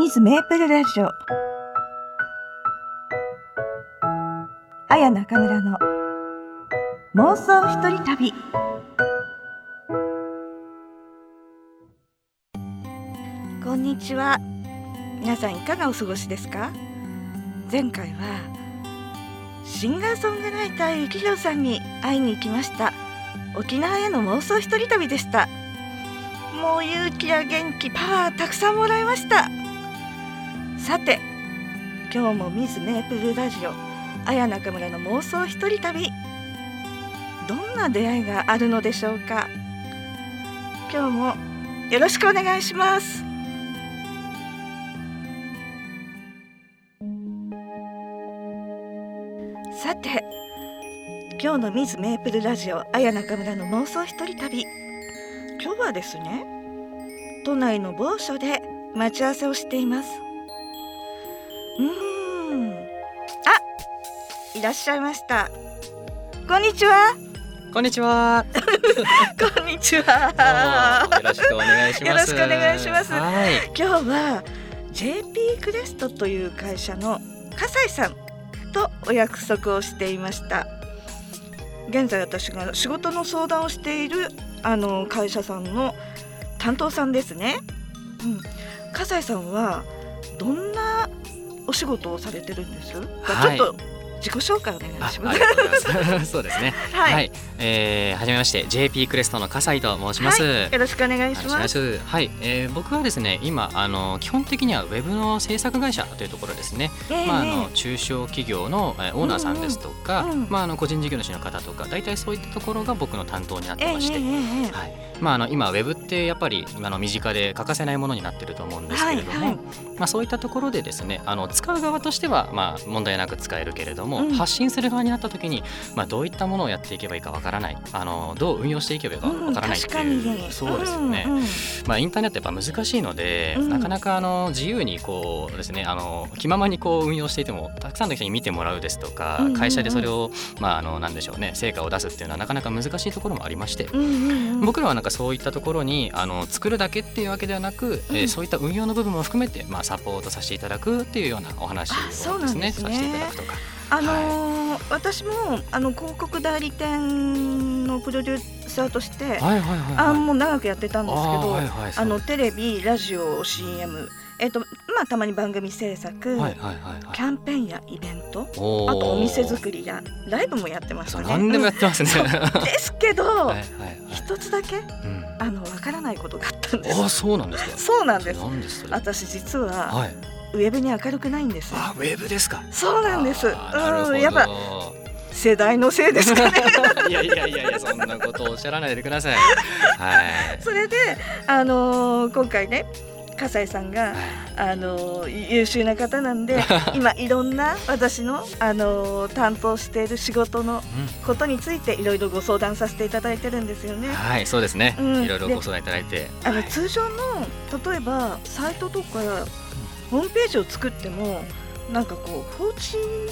ミズメープルラジオ綾中村の妄想一人旅。こんにちは。皆さんいかがお過ごしですか？前回はシンガーソングライターゆきひろさんに会いに行きました。沖縄への妄想一人旅でした。もう勇気や元気パワーたくさんもらいました。さて今日もミズメープルラジオ綾中村の妄想一人旅。どんな出会いがあるのでしょうか。今日もよろしくお願いします。さて今日のミズメープルラジオ綾中村の妄想一人旅。今日はですね都内の某所で待ち合わせをしています。うーん。あいらっしゃいました。こんにちは。こんにちは。こんにちは。よろしくお願いします。よろしくお願いします。はい。今日は JP クレストという会社の笠井さんとお約束をしていました。現在私が仕事の相談をしているあの会社さんの担当さんですね、うん、笠井さんはどんなお仕事をされてるんです。か、はい。ちょっと自己紹介お願いあします。そうですね。はい、はい。えー、めまして JP クレストの笠井と申します。よろしくお願いしよろしくお願ますいします。はい、えー、僕はですね今あの基本的にはウェブの制作会社というところですね、ええまああの中小企業の、えーオーナーさんですとか、うんうんまああの個人事業主の方とか大体そういったところが僕の担当になっええてまして、はい、まああの今ウェブってやっぱり今の身近で欠かせないものになってると思うんですけれども、はいはい。まあそういったところでですねあの使う側としてはまあ問題なく使えるけれども、うん。発信する側になった時にまあどういったものをやっていけばいいかわからない。あのどう運用していけばいいかわからないってうんいう、確かに。そうですよね。うんうん。まあ、インターネットやっぱ難しいので、うん。なかなかあの自由にこうですねあの気ままにこう運用していてもたくさんの人に見てもらうですとか、うんうんうん。会社でそれをまああのなんでしょうね成果を出すっていうのはなかなか難しいところもありまして、うんうんうん僕らはなんかそういったところにあの作るだけっていうわけではなく、えーうんそういった運用の部分も含めて、まあ、サポートさせていただくっていうようなお話をですねね。させていただくとか。あのー私もあの広告代理店のプロデューサーとして、はいはいはいはい。あもう長くやってたんですけどあ,、あーはいはいのテレビラジオ CM えっ、とまあたまに番組制作、はいはいはいはいキャンペーンやイベントあとお店作りやライブもやってましたね。何でもやってますね。うんですけど、はいはいはい。一つだけうんあのわからないことがあったんですあ。そうなんですか。そうなんです。私実ははい。ウェブに明るくないんです。あ、ウェブですか。そうなんです。うん、やっぱ世代のせいですかね。いやいやいやいや、そんなことをおっしゃらないでください。はい。それで、あのー今回ね笠井さんが、はいあのー優秀な方なんで 今いろんな私の、あのー担当している仕事のことについていろいろご相談させていただいてるんですよね。はい、そうですね。うんいろいろご相談いただいて。あのはい通常の例えばサイトとかホームページを作ってもなんかこう放置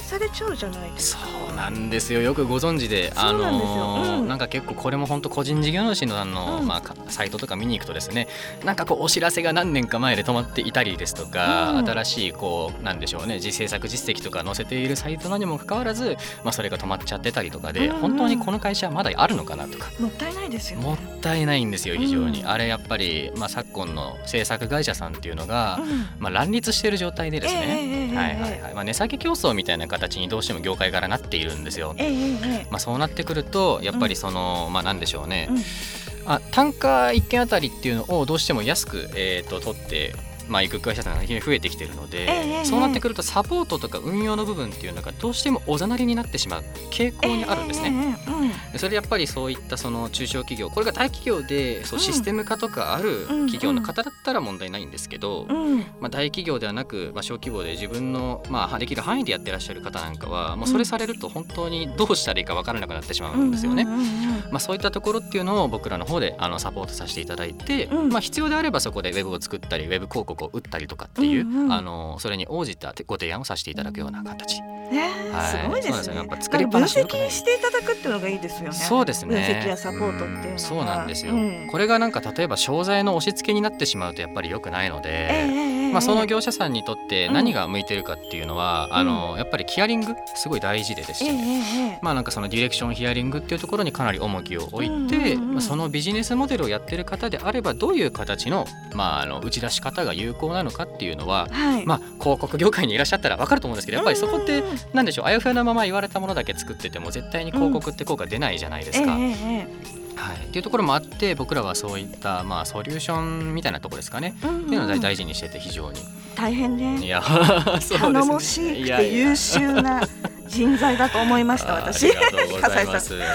されちゃうじゃないですか。そうなんですよ。よくご存知であのーうんなんか結構これも本当個人事業主のあの、うん。まあかサイトとか見に行くとですねなんかこうお知らせが何年か前で止まっていたりですとか、うん。新しいこうなんでしょうね自制作実績とか載せているサイトなにもかかわらず、まあ、それが止まっちゃってたりとかで、うんうん。本当にこの会社はまだあるのかなとか。もったいないですよね。もったいないんですよ非常に、うん。あれやっぱり、まあ、昨今の制作会社さんっていうのが、うん。まあ、乱立している状態でですね、ええええええはいはいはい。まあ、値下げ競争みたいな形にどうしても業界からなっているんですよ。えええええまあ、そうなってくるとやっぱりその、まあなんでしょうね、うん。あ単価1件あたりっていうのをどうしても安く、えー、と取ってまあ、行く会社さんが非常に増えてきてるので、ええそうなってくるとサポートとか運用の部分っていうのがどうしてもおざなりになってしまう傾向にあるんですね。ええええええでそれでやっぱりそういったその中小企業これが大企業でそううん。システム化とかあるうん企業の方だったら問題ないんですけど、うん。うんまあ、大企業ではなく、まあ、小規模で自分の、まあ、できる範囲でやってらっしゃる方なんかはもうそれされると本当にどうしたらいいか分からなくなってしまうんですよね。うんうんうんうん。まあ、そういったところっていうのを僕らの方であのサポートさせていただいて、うん。まあ、必要であればそこでウェブを作ったりウェブ広告を打ったりとかっていう、うんうん。あのそれに応じたご提案をさせていただくような形、ねはい。すごいですね。やっぱ作りっぱ分なしよくない析していただくっていうのがいいですよね。そうですね。分析やサポートっていうのそうなんですよ、うん。これがなんか例えば商材の押し付けになってしまうとやっぱり良くないので、ええええええまあ、その業者さんにとって何が向いてるかっていうのは、あのやっぱりヒアリングすごい大事でですええね、ええまあなんかそのディレクションヒアリングっていうところにかなり重きを置いて、うんうんうんまあ、そのビジネスモデルをやってる方であればどういう形の,、まあ、あの打ち出し方が有効なのかっていうのは、はい。まあ、広告業界にいらっしゃったら分かると思うんですけどやっぱりそこってうんうんうんなんでしょうあやふやなまま言われたものだけ作ってても絶対に広告って効果出ないじゃないですか。えええはい、っていうところもあって僕らはそういった、まあ、ソリューションみたいなところですかね、えうんうん。っていうのを大事にしてて非常に。大変いねや そうですね。頼もしくいやいやて優秀な人材だと思いましたあ私。ありがとうございます。は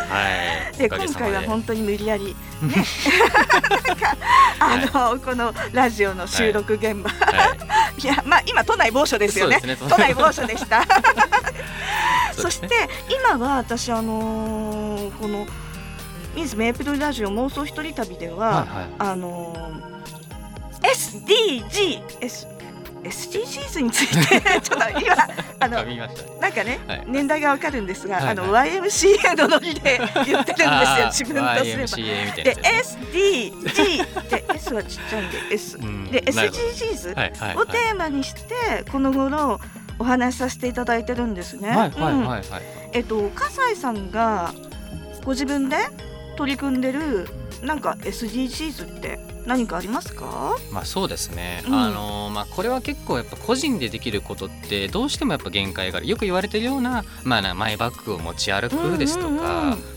い。で今回は本当に無理やり、ね、あの、このラジオの収録現場、はい。い、やまあ今都内某所ですよね。ね。都内某所でした。そして今は私あのーこのミズメープルラジオ妄想一人旅では、はいはい。あのー SDGs SDGs について ちょっと今あの。なんかね、はい年代がわかるんですが、はいはいあの YMCA のノリで言ってるんですよ 自分とすれば。なで。SDG で S はちっちゃいんで S うんで SDGs をテーマにしてこの頃お話しさせていただいてるんですね。はいはいはいうんはいはい。えっと笠井さんがご自分で取り組んでるなんか SDGs って何かありますか？まあそうですね。うん。あのまあこれは結構やっぱ個人でできることってどうしてもやっぱ限界がある。よく言われてるようなまあなマイバッグを持ち歩くですとうんうん。うんか、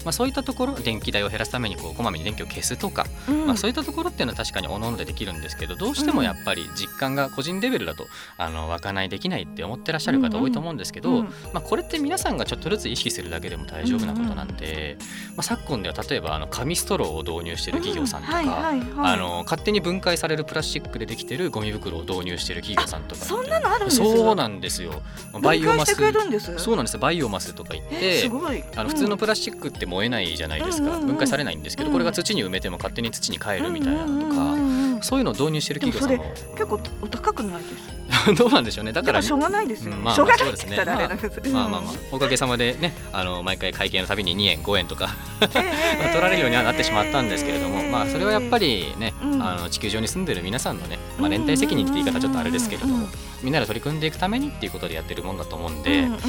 まあそういったところ電気代を減らすためにこうこまめに電気を消すとか、うん。まあ、そういったところっていうのは確かにおのおのでできるんですけどどうしてもやっぱり実感が個人レベルだとあの湧かないできないって思ってらっしゃる方多いと思うんですけど、うんまあ、これって皆さんがちょっとずつ意識するだけでも大丈夫なことなんで、まあ、昨今では例えばあの紙ストローを導入してる企業さんとか、うん。はいはいはい、あの勝手に分解されるプラスチックでできてるゴミ袋を導入してる企業さんとかそんなのあるんですよ。そうなんですよ。バイオマス。そうなんですバイオマスとか言っえてすごい。あの普通のプラスチックって燃えないじゃないですか、分解されないんですけど、うんこれが土に埋めても勝手に土に帰るみたいなのとか、そういうのを導入してる企業さんも。結構お高くないです。どうなんでしょうね。だからしょうがないですよね。うんまあしょうがないそうですね。まあまあまあおかげさまでねあの毎回会計のたびに2円5円とか あ取られるようにはなってしまったんですけれども、まあそれはやっぱりね、うん。あの地球上に住んでる皆さんのね、まあ、連帯責任って言い方ちょっとあれですけれども、みんなで取り組んでいくためにっていうことでやってるもんだと思うんで、うんうん。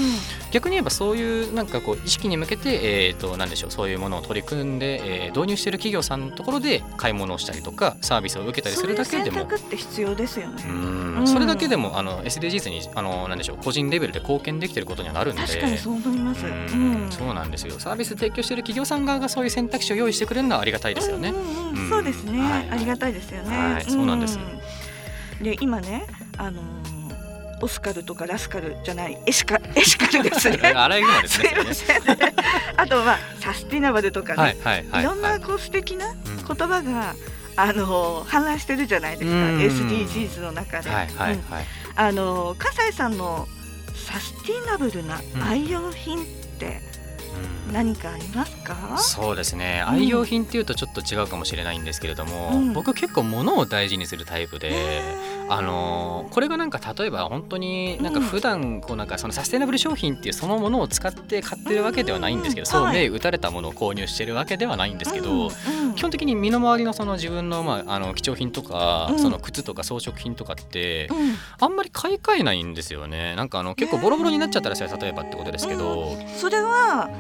逆に言えばそういうなんかこう意識に向けて、えー、となんでしょうそういうものを取り組んで、えー導入してる企業さんのところで買い物をしたりとかサービスを受けたりするだけでも。そういう選択って必要ですよね。うん。うん。それだけでもあの SDGs にあのなんでしょう個人レベルで貢献できてることにはなるんで。確かにそう思います。ううん。んそうなんですよ。サービス提供してる企業さん側がそういう選択肢を用意してくれるのはありがたいですよね。うんうんうん。うんそうですね、はい。ありがたいですよね。はい。そうなんです。うん。で今ねあのーオスカルとかラスカルじゃないエシカエシカルですね。アライグマですすねい。ませんね。あとまあサスティナブルとかね、はいはいはい。いろんはないこう素敵なうん言葉が、あのー氾濫してるじゃないですか。うん SDGs の中で。あのー笠井さんのサスティナブルな愛用品ってうん何かありますか？そうですね。うん。愛用品っていうとちょっと違うかもしれないんですけれども、うん。僕結構物を大事にするタイプで、あのーこれがなんか例えば本当になんかうん。普段こうなんかそのサステナブル商品っていうそのものを使って買ってるわけではないんですけど、そう目打たれたものを購入してるわけではないんですけど、基本的に身の回りのその自分の,、まあ、あの貴重品とか、うん。その靴とか装飾品とかって、うん。あんまり買い替えないんですよね。なんかあの結構ボロボロになっちゃったら例えばってことですけど、それは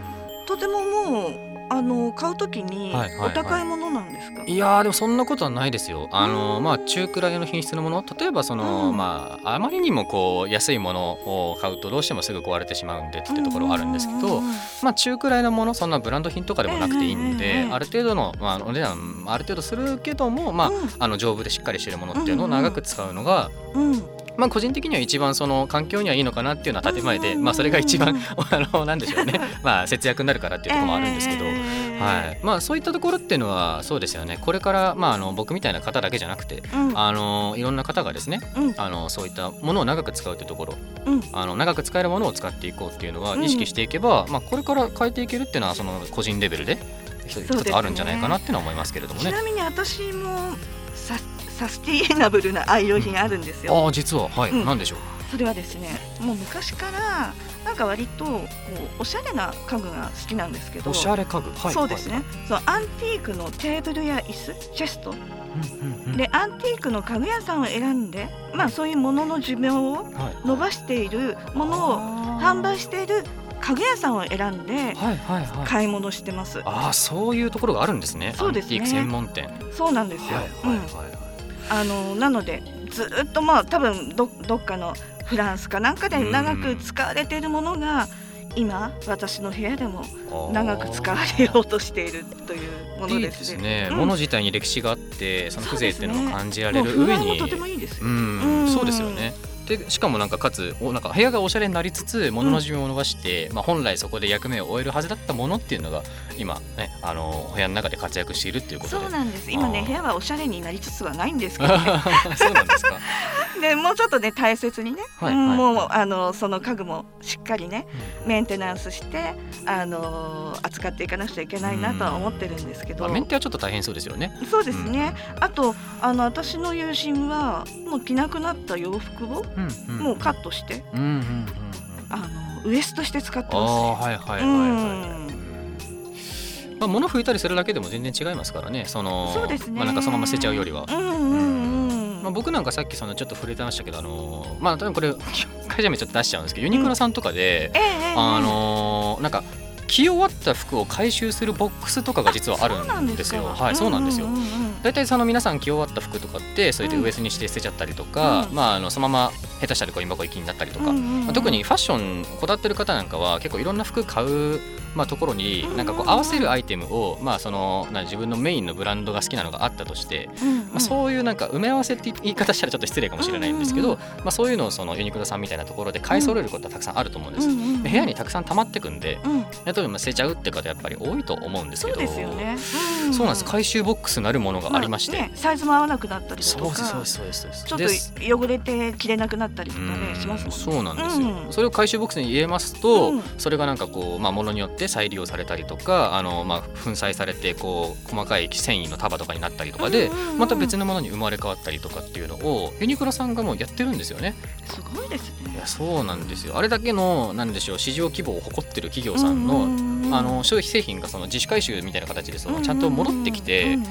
とてももうあの買うときにはいはいはい。お高いものなんですか？いやーでもそんなことはないですよ。あのまあ中くらいの品質のもの。例えばその、うん。まああまりにもこう安いものを買うとどうしてもすぐ壊れてしまうんでってところはあるんですけど、うんうんうんまあ中くらいのものそんなブランド品とかでもなくていいんで、ある程度のまあお値段ある程度するけどもまあ、うん。あの丈夫でしっかりしてるものっていうのを長く使うのが、うんまあ個人的には一番その環境にはいいのかなっていうのは建前で、まあそれが一番 あのなんでしょうね。まあ節約になるからっていうところもあるんですけど。えー。はい、まあそういったところっていうのはそうですよね。これから、まあ、あの僕みたいな方だけじゃなくてうん。あのいろんな方がですねうん。あのそういったものを長く使うというところうん。あの長く使えるものを使っていこうっていうのはうん。意識していけば、まあ、これから変えていけるっていうのはその個人レベルで一つあるんじゃないかなっていうのは思いますけれどもね。ちなみに私もササスティナブルな愛用品あるんですよ。ああ実は。はい、うん。なんでしょうそれはですねもう昔からなんか割とこうおしゃれな家具が好きなんですけど。おしゃれ家具、はい、そうですね、そのアンティークのテーブルや椅子チェスト。はいうんうんうん。でアンティークの家具屋さんを選んで、まあ、そういうものの寿命をはい。伸ばしているものを販売している家具屋さんを選んではいはいはい。買い物してます。ああそういうところがあるんですね。そうですね。アンティーク専門店。そうなんですよ。はいはいうんはいあのなのでずっとまあ多分どどっかのフランスかなんかで長く使われているものが今私の部屋でもはい長く使われようとしているというものでですすね、うん。物自体に歴史があってその風情っていうのを感じられる上に。もとてもいいですうよ。ん、うん。そうですよねでしかもなんかかつおなんか部屋がおしゃれになりつつ物の寿命を伸ばして、まあ、本来そこで役目を終えるはずだったものっていうのが今ねあの部屋の中で活躍しているっていうことで。そうなんです。今ね部屋はおしゃれになりつつはないんですけど、ね、そうなんですか。でもうちょっとね大切にね、はいうんはいもうあのその家具もしっかりねメンテナンスしてあの扱っていかなくちゃいけないなとは思ってるんですけど、まあ、メンテはちょっと大変そうですよね。そうですね。あとあの私の友人はもう着なくなった洋服をうんうんもうカットして、あのウエストして使ってますはいはいはいはい、うん。まあ、物拭いたりするだけでも全然違いますからね。そのそうですね。まあ、なんかそのまま捨てちゃうよりは。まあ、僕なんかさっきそのちょっと触れてましたけどあのーまあ多分これ 会社名ちょっと出しちゃうんですけどユニクロさんとかで、あのーなんか着終わった服を回収するボックスとかが実はあるんですよ。はい、そうなんですよ。うんうんうん大体その皆さん着終わった服とかってそれでウエスにして捨てちゃったりとか、うんまああのそのまま下手したらゴミ箱行きになったりとか、特にファッションこだわってる方なんかは結構いろんな服買う、まあ、ところになんかこう合わせるアイテムを、まあ、そのな自分のメインのブランドが好きなのがあったとして、まあ、そういうなんか埋め合わせって言い方したらちょっと失礼かもしれないんですけど、うんまあ、そういうのをそのユニクロさんみたいなところで買い揃えることはたくさんあると思うんです。で部屋にたくさん溜まってくんでうん。例えば捨てちゃうって方やっぱり多いと思うんですけど。そうですよね。そうなんです。回収ボックスなるものがありまして、サイズも合わなくなったりだとそうですそうかですそうですそうです。ちょっと汚れて着れなくなったりとかねうんしますもんね。そうなんですよ、うん。それを回収ボックスに入れますと、うん。それがなんかこう、まあ、ものによって再利用されたりとかあの、まあ、粉砕されてこう細かい繊維の束とかになったりとかで、また別のものに生まれ変わったりとかっていうのをユニクロさんがもうやってるんですよね。すごいですね。いやそうなんですよ。あれだけのなんでしょう市場規模を誇ってる企業さんの、あの消費製品がその自主回収みたいな形でそのちゃんと戻ってきて、うん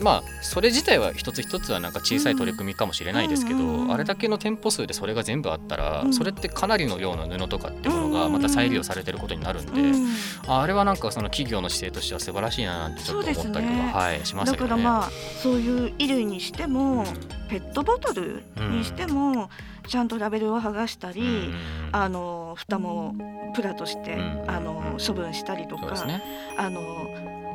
まあそれ自体は一つ一つはなんか小さい取り組みかもしれないですけど、あれだけの店舗数でそれが全部あったら、うん。それってかなりの量の布とかってものがまた再利用されてることになるんで、うんああれはなんかその企業の姿勢としては素晴らしいななんてちょっと思ったりとか、はい、しましだたけどね。からまあそういう衣類にしてもペットボトルにしてもちゃんとラベルを剥がしたり、うんあの蓋もプラとして、うん。あの処分したりとか、そうですね。あの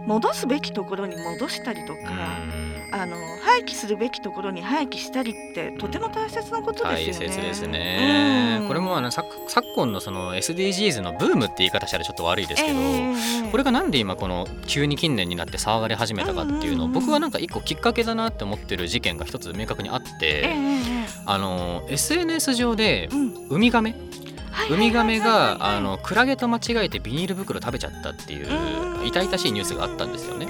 戻すべきところに戻したりとか、うん。あの廃棄するべきところに廃棄したりってとても大切なこと大ですよね。切ですね、うん。これもあの昨昨今のその SDGs のブームって言い方したらちょっと悪いですけど、ええこれがなんで今この急に近年になって騒がれ始めたかっていうのをうんうんうん。僕はなんか一個きっかけだなって思ってる事件が一つ明確にあっええてええ。あの SNS 上でうん。ウミガメはいウミガメがあのクラゲと間違えてビニール袋食べちゃったっていう痛々しいニュースがあったんですよね。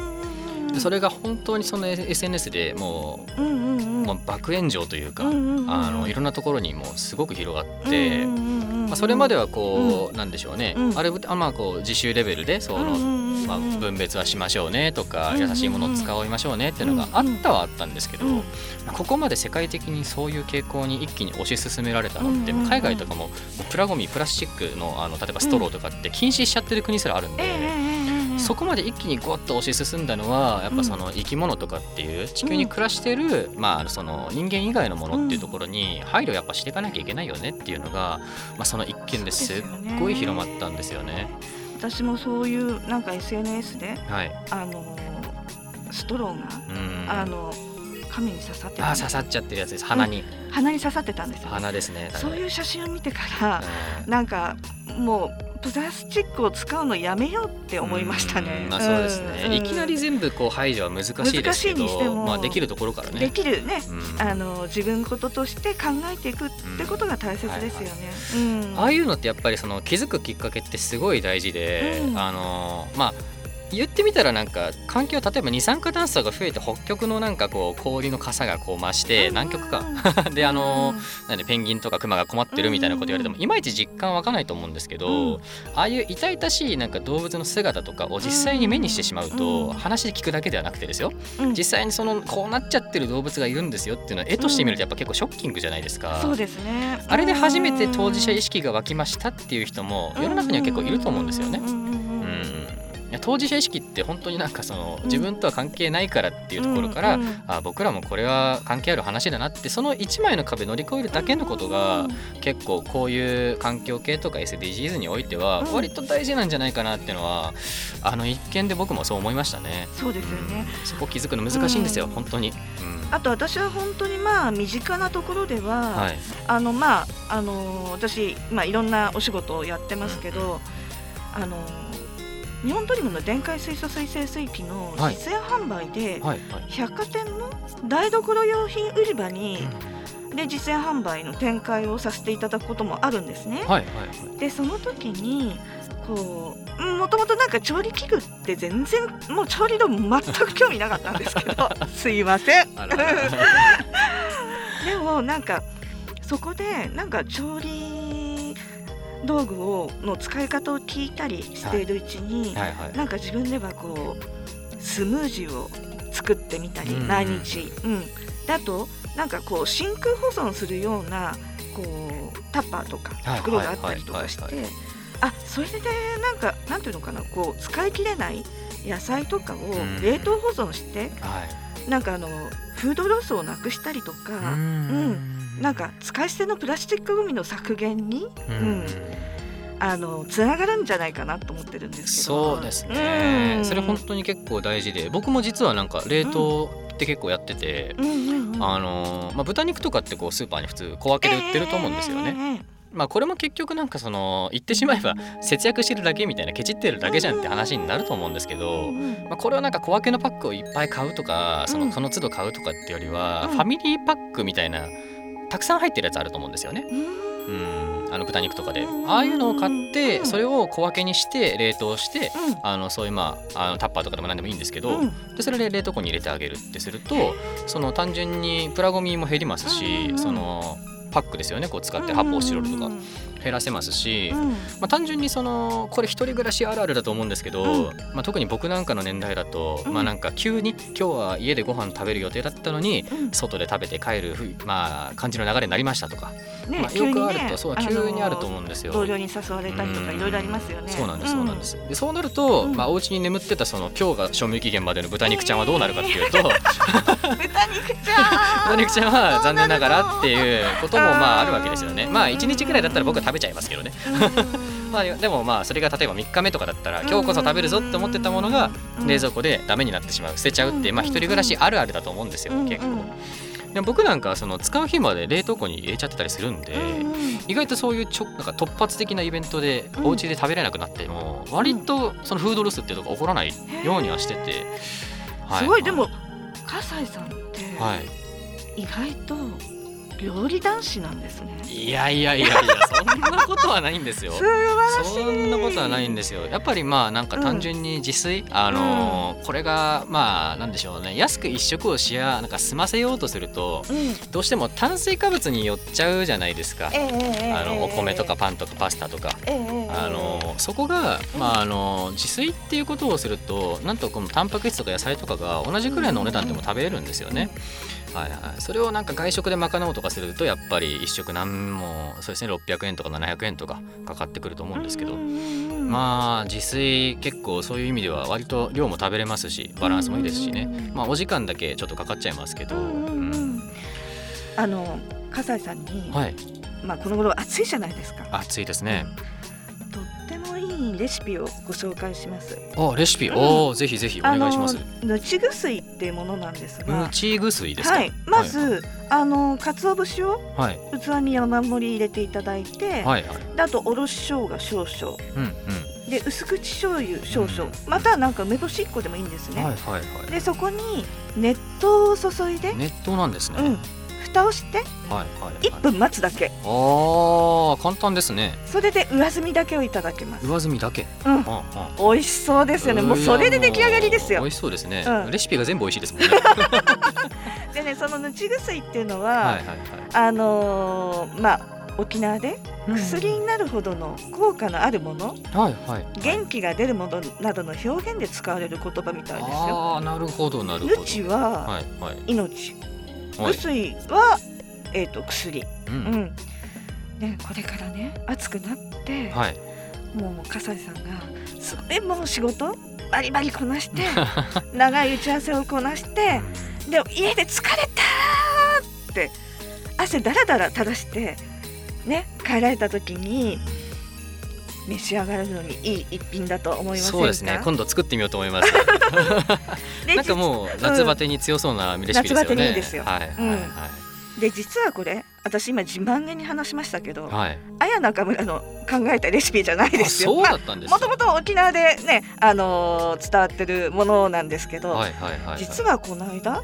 でそれが本当にその SNS でもうんうんううん。もう爆炎上というかうんうんうん。あのいろんなところにもうすごく広がって。うんうんうんうんまあ、それまではこう、なんでしょうね、うん。あれあまあこう自習レベルでその、うんうんうんうん。まあ、分別はしましょうねとか、うんうんうん。優しいものを使いましょうねっていうのがあったはあったんですけど、ここまで世界的にそういう傾向に一気に推し進められたのって、うんうんうん。海外とかもプラゴミプラスチックのあの例えばストローとかって禁止しちゃってる国すらあるんで。そこまで一気にゴッと推し進んだのはやっぱその生き物とかっていう地球に暮らしてる、まあ、その人間以外のものっていうところに配慮やっぱしていかなきゃいけないよねっていうのが、まあ、その一件ですっごい広まったんですよね。私もそういうなんか SNS ではい、あのストローがうん。あの髪に刺さってた。あー刺さっちゃってるやつです。鼻に、鼻に刺さってたんですよ。鼻ですねそういう写真を見てからうん。なんかもうプラスチックを使うのやめようって思いましたね。うん。まあ、そうですね、うん。いきなり全部こう排除は難しいですけ難しいにしてど、もまあ、できるところからね。できるね。うん。あの自分事として考えていくってことが大切ですよね。うん。ああいうのってやっぱりその気づくきっかけってすごい大事で、うん。あのまあ言ってみたらなんか環境例えば二酸化炭素が増えて北極のなんかこう氷の傘がこう増して南極か。であのなんでペンギンとかクマが困ってるみたいなこと言われてもいまいち実感湧かないと思うんですけど、ああいう痛々しいなんか動物の姿とかを実際に目にしてしまうと話で聞くだけではなくてですよ。実際にそのこうなっちゃってる動物がいるんですよっていうのは絵として見るとやっぱ結構ショッキングじゃないですか。そうですね。あれで初めて当事者意識が湧きましたっていう人も世の中には結構いると思うんですよね。いや当事者意識って本当になんかその自分とは関係ないからっていうところから、うんうん、あ僕らもこれは関係ある話だなってその1枚の壁乗り越えるだけのことが、結構こういう環境系とか SDGs においては割と大事なんじゃないかなっていうのはあの一見で僕もそう思いましたね。そうですよね、うん、そこ気づくの難しいんですよ、本当に。あと私は本当にまあ身近なところでは、はい、あのまああの私まあいろんなお仕事をやってますけど、あの日本トリムの電解水素水性水器の実演販売で、百貨店の台所用品売り場に、で実演販売の展開をさせていただくこともあるんですね。はいはい、でその時にこうもともとなんか調理器具って全然もう調理道全く興味なかったんですけど すいません。でもなんかそこでなんか調理道具をの使い方を聞いたりしているうちに、はい。はいはい、なんか自分ではこうスムージーを作ってみたり、毎日、うん、だとなんかこう真空保存するようなこうタッパーとか袋があったりとかしてあそれでなんかなんていうのかなこう使い切れない野菜とかを冷凍保存して、うん、なんかあのフードロスをなくしたりとか、うん、なんか使い捨てのプラスチックごみの削減に、うん、あのつながるんじゃないかなと思ってるんですけど。そうですね、うん、それ本当に結構大事で僕も実はなんか冷凍って結構やってて、あのまあ、豚肉とかってこうスーパーに普通小分けで売ってると思うんですよね。えーまあこれも結局なんかその言ってしまえば節約してるだけみたいなケチってるだけじゃんって話になると思うんですけど、まあ、これをなんか小分けのパックをいっぱい買うとかそのその都度買うとかってよりはファミリーパックみたいなたくさん入ってるやつあると思うんですよね。うん。あの豚肉とかで。ああいうのを買ってそれを小分けにして冷凍して、あのそういうまああのタッパーとかでも何でもいいんですけど、でそれで冷凍庫に入れてあげるってするとその単純にプラゴミも減りますし、そのパックですよね。こう使って発泡スチロールとか減らせますし、まあ、単純にそのこれ一人暮らしあるあるだと思うんですけど、まあ、特に僕なんかの年代だと、まあなんか急に今日は家でご飯食べる予定だったのに、外で食べて帰るまあ感じの流れになりましたとか、ね、まあ、よくあると、ね、そう急にあると思うんですよ。同僚に誘われたりとかいろいろありますよね。そうなんですそうなんです。でそうなると、まあお家に眠ってたその今日が賞味期限までの豚肉ちゃんはどうなるかっていうと、豚肉ちゃん。豚肉ちゃんは残念ながらっていうこともまああるわけですよね。まあ1日ぐらいだったら僕は食べちゃいますけどね。まあでもまあそれが例えば3日目とかだったら今日こそ食べるぞって思ってたものが冷蔵庫でダメになってしまう捨てちゃうってまあ一人暮らしあるあるだと思うんですよ結構。でも僕なんかその使う日まで冷凍庫に入れちゃってたりするんで、意外とそういうちょなんか突発的なイベントでお家で食べれなくなっても、割とそのフードロスっていうのが起こらないようにはしてて、はい、すごい。でも葛西さんって、はい、意外と料理男子なんですね。いやいやいやいやそんなことはないんですよ。そんなことはないんですよ。やっぱりまあなんか単純に自炊、うん、あのー、これがまあなんでしょうね。安く一食をしやなんか済ませようとすると、うん、どうしても炭水化物に寄っちゃうじゃないですか、えー、あのお米とかパンとかパスタとか、えー、あのー、そこがまああの自炊っていうことをするとなんとこのタンパク質とか野菜とかが同じくらいのお値段でも食べれるんですよね。はいはい、それをなんか外食で賄おうとかするとやっぱり1食何もそうですね600円とか700円とかかかってくると思うんですけど。まあ自炊結構そういう意味では割と量も食べれますしバランスもいいですしね。まあお時間だけちょっとかかっちゃいますけど、うん、あの笠井さんに、はい、まあこの頃暑いじゃないですか。暑いですね、とってもいいレシピをご紹介します。あ、レシピ、うん、おぜひぜひお願いします。ぬちぐすいっていうものなんですが。ぬちぐすいですか？はい、まず、はい、あの鰹節を器に山盛り入れていただいて、はい、あとおろし生姜少々。うんうん。で薄口醤油少々、うん、またなんか梅干し1個でもいいんですね、はいはいはい、でそこに熱湯を注いで。熱湯なんですね、うん、蓋をしてはいはい1分待つだけ、あー簡単ですね。それで上澄みだけをいただけます。上澄みだけ。うん。うんうん美味しそうですよね。もうそれで出来上がりですよ。美味しそうですね、うん。レシピが全部美味しいですもんね。でねそのぬち薬っていうのは、はいはいはい。あのーまあ沖縄で薬になるほどの効果のあるもの、はいはい元気が出るものなどの表現で使われる言葉みたいですよ。ああなるほどなるほど。ぬちははいはい薬は、えー、と薬、ううん。んね、これからね暑くなって、はい。もう笠井さんがすごいもう仕事？バリバリこなして 長い打ち合わせをこなしてで家で疲れたーって汗だらだら垂らしてね帰られた時に召し上がるのにいい一品だと思いませんか？そうですね。今度作ってみようと思います。で なんかもう夏バテに強そうなレシピですよね、夏バテにいいですよ。はいはいうん。で実はこれ私今自慢げに話しましたけど、はい、はい、綾中村の考えたレシピじゃないですよ。あそうだったんですもともと沖縄でね、あのー伝わってるものなんですけど、はいはいはい、はい、実はこの間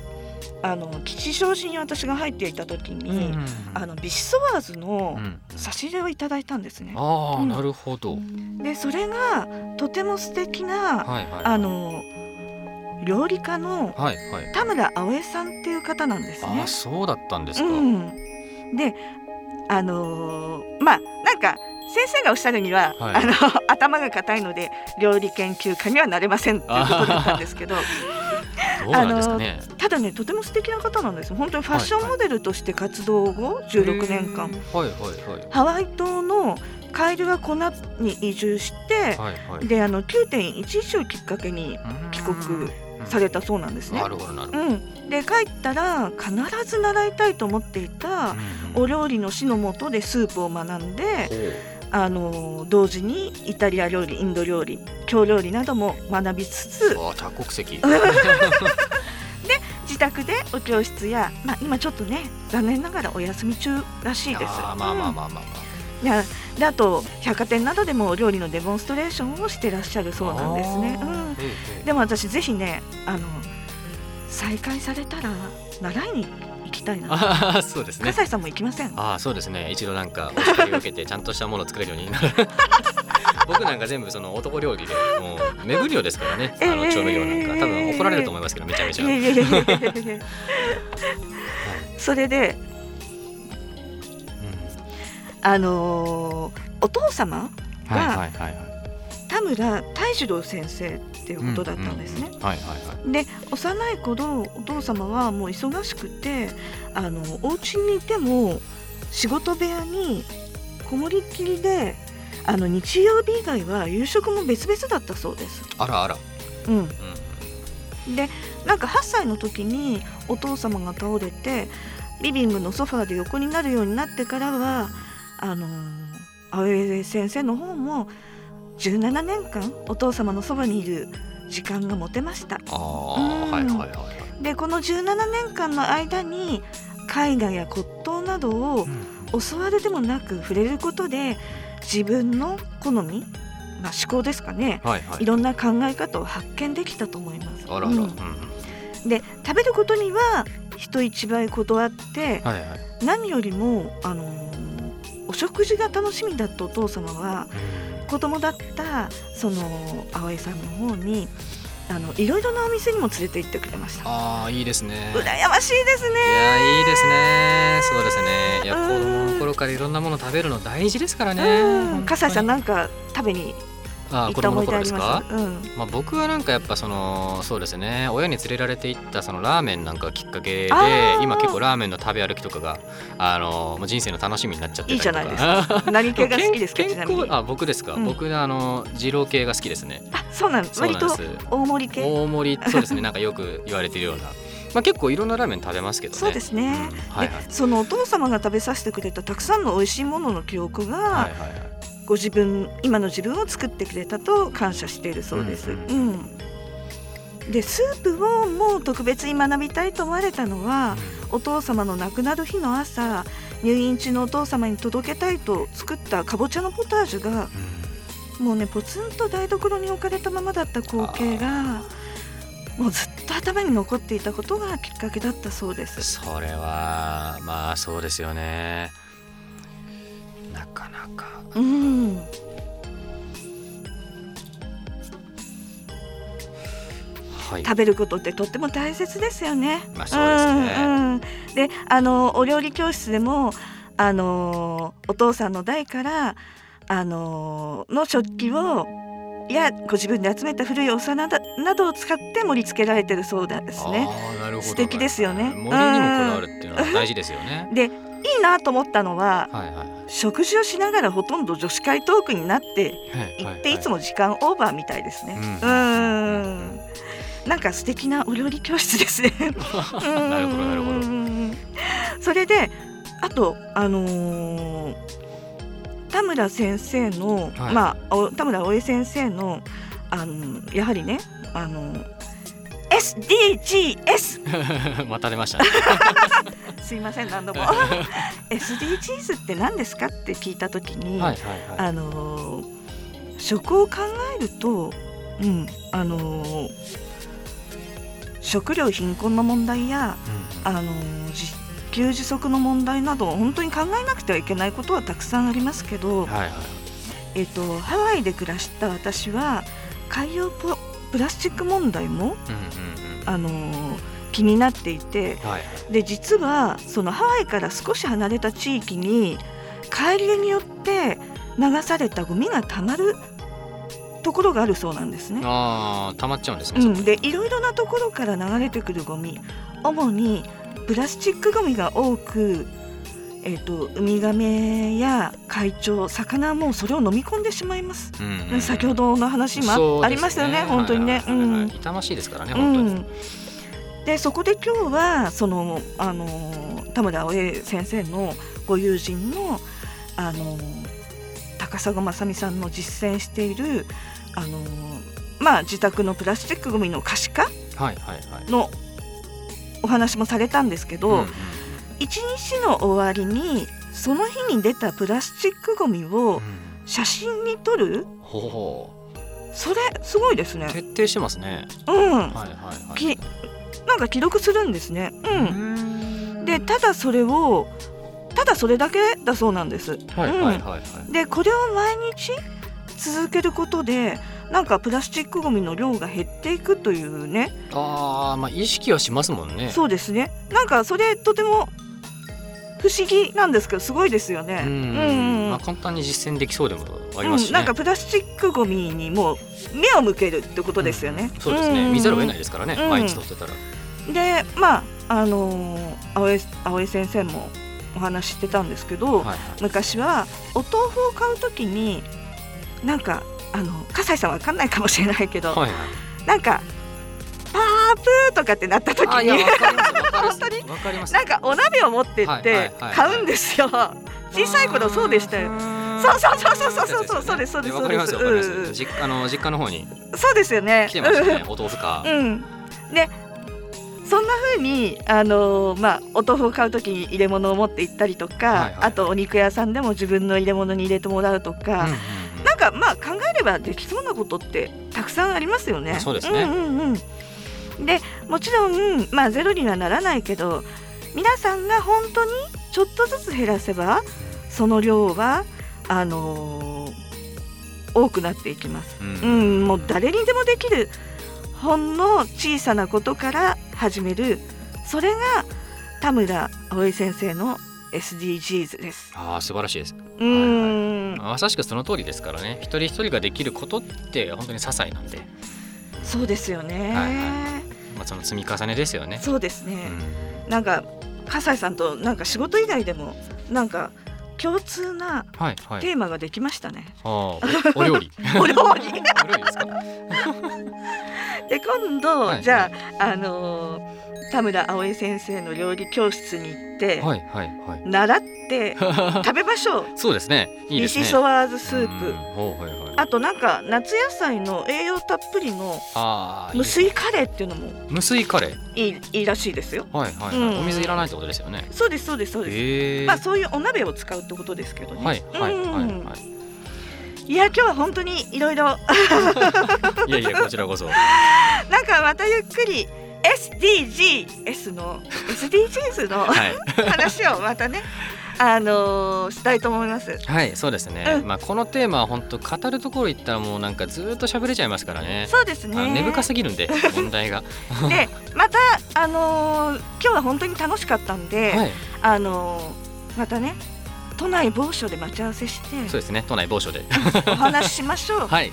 あの吉祥寺に私が入っていた時うんに、あのビシソワーズのうん。差し入れをいただいたんですね。ああ、うん。なるほど、でそれがとても素敵な、はいはい。あの料理家のはいはい。田村葵江さんっていう方なんですね。ああ。そうだったんですか、うん、であのーまあなんか先生がおっしゃるには、はい。あの 頭が硬いので料理研究家にはなれませんっていうことだったんですけど どうなんですかね。ただねとても素敵な方なんです。本当にファッションモデルとして活動後16年間、はいはいはい。ハワイ島のカイルワコナに移住して、はいはい。であの9.11をきっかけに帰国されたそうなんですね。うん、で帰ったら必ず習いたいと思っていたお料理の師のもとでスープを学んで、あの同時にイタリア料理インド料理京料理なども学びつつ多国籍。自宅でお教室や、まあ、今ちょっとね残念ながらお休み中らしいです。あーまあまあまあまあまあ、うん。いやであと百貨店などでもお料理のデモンストレーションをしてらっしゃるそうなんですね。うん。でも私ぜひねあの再開されたら習いにたいな。ああそうですね。笠井さんも行きません？ああそうですね。一度なんかお叱りを受けてちゃんとしたものを作れるようになる。僕なんか全部その男料理でもう目分量ですからね。あのええ調味料なんか。多分怒られると思いますけどめちゃめちゃ、それであのーお父様うんはいはいはいはい。田村泰次郎先生っていうことだったんですね。で幼い頃お父様はもう忙しくてあのお家にいても仕事部屋にこもりっきりであの日曜日以外は夕食も別々だったそうです。あらあら、うん、うん、でなんか8歳の時にお父様が倒れてリビングのソファーで横になるようになってからはあの青江先生の方も17年間お父様のそばにいる時間が持てました。ああうん。はいはいはいはい。でこの17年間の間に絵画や骨董などを教わるでもなく触れることで自分の好み、まあ、思考ですかね。はいはい。いろんな考え方を発見できたと思います。あらあら、ううんん。で食べることには人一倍断ってはいはい。何よりも、あのーお食事が楽しみだったお父様は子供だったその青江さんの方にあのいろいろなお店にも連れて行ってくれました。ああいいですね。羨ましいですいね。やいいですね。そうですね。いやうん。子供の頃からいろんなもの食べるの大事ですからね。うん、笠井さんんなんか食べにあ子供の頃ですか？うん、まあ、僕はなんかやっぱそのそうですね。親に連れられて行ったそのラーメンなんかがきっかけで今結構ラーメンの食べ歩きとかがあの人生の楽しみになっちゃってたりとか。いいじゃないですか？何系が好きですか健。康あ僕ですか、うん。僕あの二郎系が好きですね。あ、そうなんです。割と大盛り系？大盛りそうですね。なんかよく言われてるような。まあ結構いろんなラーメン食べますけどね。そうですね。うんはいはい。でそのお父様が食べさせてくれたたくさんの美味しいものの記憶が、はいはいはいご自分今の自分を作ってくれたと感謝しているそうです。ううん。ん。でスープをもう特別に学びたいと思われたのはお父様の亡くなる日の朝入院中のお父様に届けたいと作ったかぼちゃのポタージュがもうねポツンと台所に置かれたままだった光景がもうずっと頭に残っていたことがきっかけだったそうです。それはまあそうですよね。なかなか。うん、はい。食べることってとっても大切ですよね。まあそうですね。うんうん。であのお料理教室でもあのお父さんの代からあのの食器をやご自分で集めた古いお皿などなどを使って盛り付けられてるそうですね。あーなるほど。素敵ですよね。森にもこだわるっていうのは大事ですよね。でいいなと思ったのははいはい食事をしながらほとんど女子会トークになってはい行っていつも時間オーバーみたいですね。ううんんなんか素敵なお料理教室ですね。なるほどなるほどど。それであとあのー田村先生の、はいまあお田村大江先生のあのやはりねあの SDGs ま た出ましたね。すいません何度も。SDGs って何ですかって聞いた時に、はいはいはい。あのー食を考えると、うんあのー食料貧困の問題や、うんうん。あのー自給自足の問題など本当に考えなくてはいけないことはたくさんありますけど、はいはいえっとハワイで暮らした私は海洋ププラスチック問題も、あのー気になっていてはい。で実はそのハワイから少し離れた地域に海流によって流されたゴミがたまるところがあるそうなんですね。ああ溜まっちゃうんですね、うん、でいろいろなところから流れてくるゴミ。主にプラスチックゴミが多く、えー、とウミガメや海鳥魚はもうそれを飲み込んでしまいます。うんうん先ほどの話もあ,、そうですりましたよね本当にね。はいはいはいはい。うん。痛ましいですからねう本当に、ん、でそこで今日はそのあの田村葵先生のご友人のあの高砂正美さんの実践しているあのまあ自宅のプラスチックごみの可視化はいはいはい。のお話もされたんですけど、うんうん一日の終わりにその日に出たプラスチックごみをうん。写真に撮る？ほうほそれすごいですうね。徹底してますね。うん、はいはいはい。きなんか記録するんですね。うん。うん。でただそれをただそれだけだそうなんです。はいはいはいはい、でこれを毎日続けることでなんかプラスチックごみの量が減っていくというね。ああまあ意識はしますもんね。そうですね。なんかそれとても不思議なんですけどすごいですよね。うん。うんまあ、簡単に実践できそうでもありますしね、うん。なんかプラスチックごみにもう目を向けるってことですよね。うん。そうですね、ん見ざるを得ないですからね、うん。毎日取ってたら。でまああのー青江青江先生もお話ししてたんですけど、はいはい。昔はお豆腐を買うときになんかあの笠井さんわかんないかもしれないけど、はいはい。なんかパープーとかってなった時に本当にわかります。なんかお鍋を持ってはいって買うんですよ。小さい頃そうでしたよ。そうそうそうそうそうそうそうですそうですわかりますわかります、うん実あの実家の方にそうですよね。来てましたねお豆腐か、うん。でそんな風にあのーまあお豆腐を買う時に入れ物を持って行ったりとか、はいはい。あとお肉屋さんでも自分の入れ物に入れてもらうとか、うんうんうん。なんかまあ考えればできそうなことってたくさんありますよね。そうですね。うんうんうん、でもちろん、まあ、ゼロにはならないけど皆さんが本当にちょっとずつ減らせばその量はあのー多くなっていきます。うん。うん、もう誰にでもできるほんの小さなことから始める。それが田村葵先生の SDGs です。ああ素晴らしいです。うん、まさしくその通りですからね。一人一人ができることって本当に些細なんで、そうですよね。はいまあ、その積み重ねですよね。そうですね。うん。なんか笠井さんとなんか仕事以外でもなんか共通なはいはい。テーマができましたね。あーおお料理。お料理。お料理ですか？で今度、はい。じゃああのー田村葵先生の料理教室に行って、はいはいはい。習って 食べましょう。そうですね。いいですね。西ソワーズスーうんプ。はいはい。あとなんか夏野菜の栄養たっぷりの無水カレーっていうのも無水カレー？いいいいらしいですよ。はいはいはい、うん。お水いらないってことですよね。そうですそうですそうです。まあそういうお鍋を使うってことですけどね。はいはいはいうん。はいいや今日は本当にいろいろいやいやこちらこそ。なんかまたゆっくり SDGs の SDGs のはい。話をまたねあのーしたいと思います。はいそうですね、うん。まあこのテーマは本当語るところ言ったらもうなんかずっと喋れちゃいますからね。そうですね。あ根深すぎるんで 問題が。でまたあのー今日は本当に楽しかったんで、はい。あのーまたね都内某所で待ち合わせしてそうですね都内某所で お話ししましょう。はい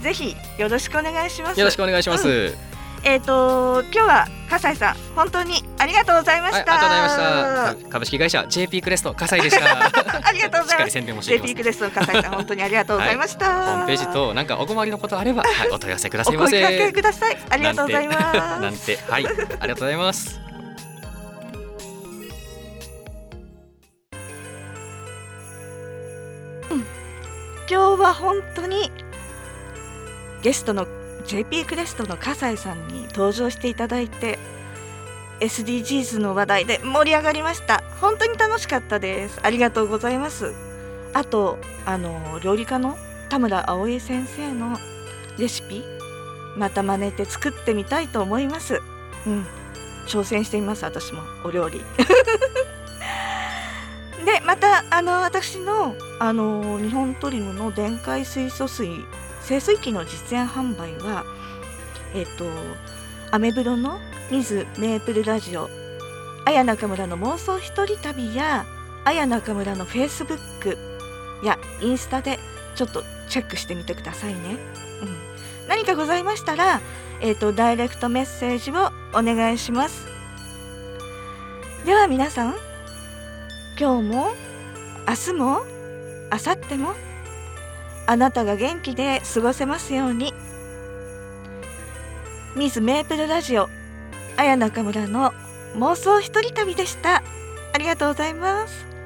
ぜひよろしくお願いします。よろしくお願いします、えっ、と今日は笠井さん本当にありがとうございまはい、ありした。がとうございましたか株式会社 JP クレスト笠井でしたありがとうございます。JP クレストの笠井さん本当にありがとうございました。ホームページとなんかお困りのことあれば、はい、お問い合わせくださいませお声掛けください。ありがとうございます。なんて はいありがとうございます今日は本当にゲストの JP クレストの笠井さんに登場していただいて SDGs の話題で盛り上がりました。本当に楽しかったです。ありがとうございます。あとあの料理家の田村葵先生のレシピまた真似て作ってみたいと思います。うん。挑戦してみます私も。お料理。でまたあの私のあの日本トリムの電解水素水清水器の実演販売はえっ、とアメブロの水メープルラジオ綾中村の妄想一人旅や綾中村のフェイスブックやインスタでちょっとチェックしてみてくださいね、うん、何かございましたらえっ、とダイレクトメッセージをお願いします。では皆さん今日も明日も明後日もあなたが元気で過ごせますように。ミズメープルラジオ綾中村の妄想一人旅でした。ありがとうございます。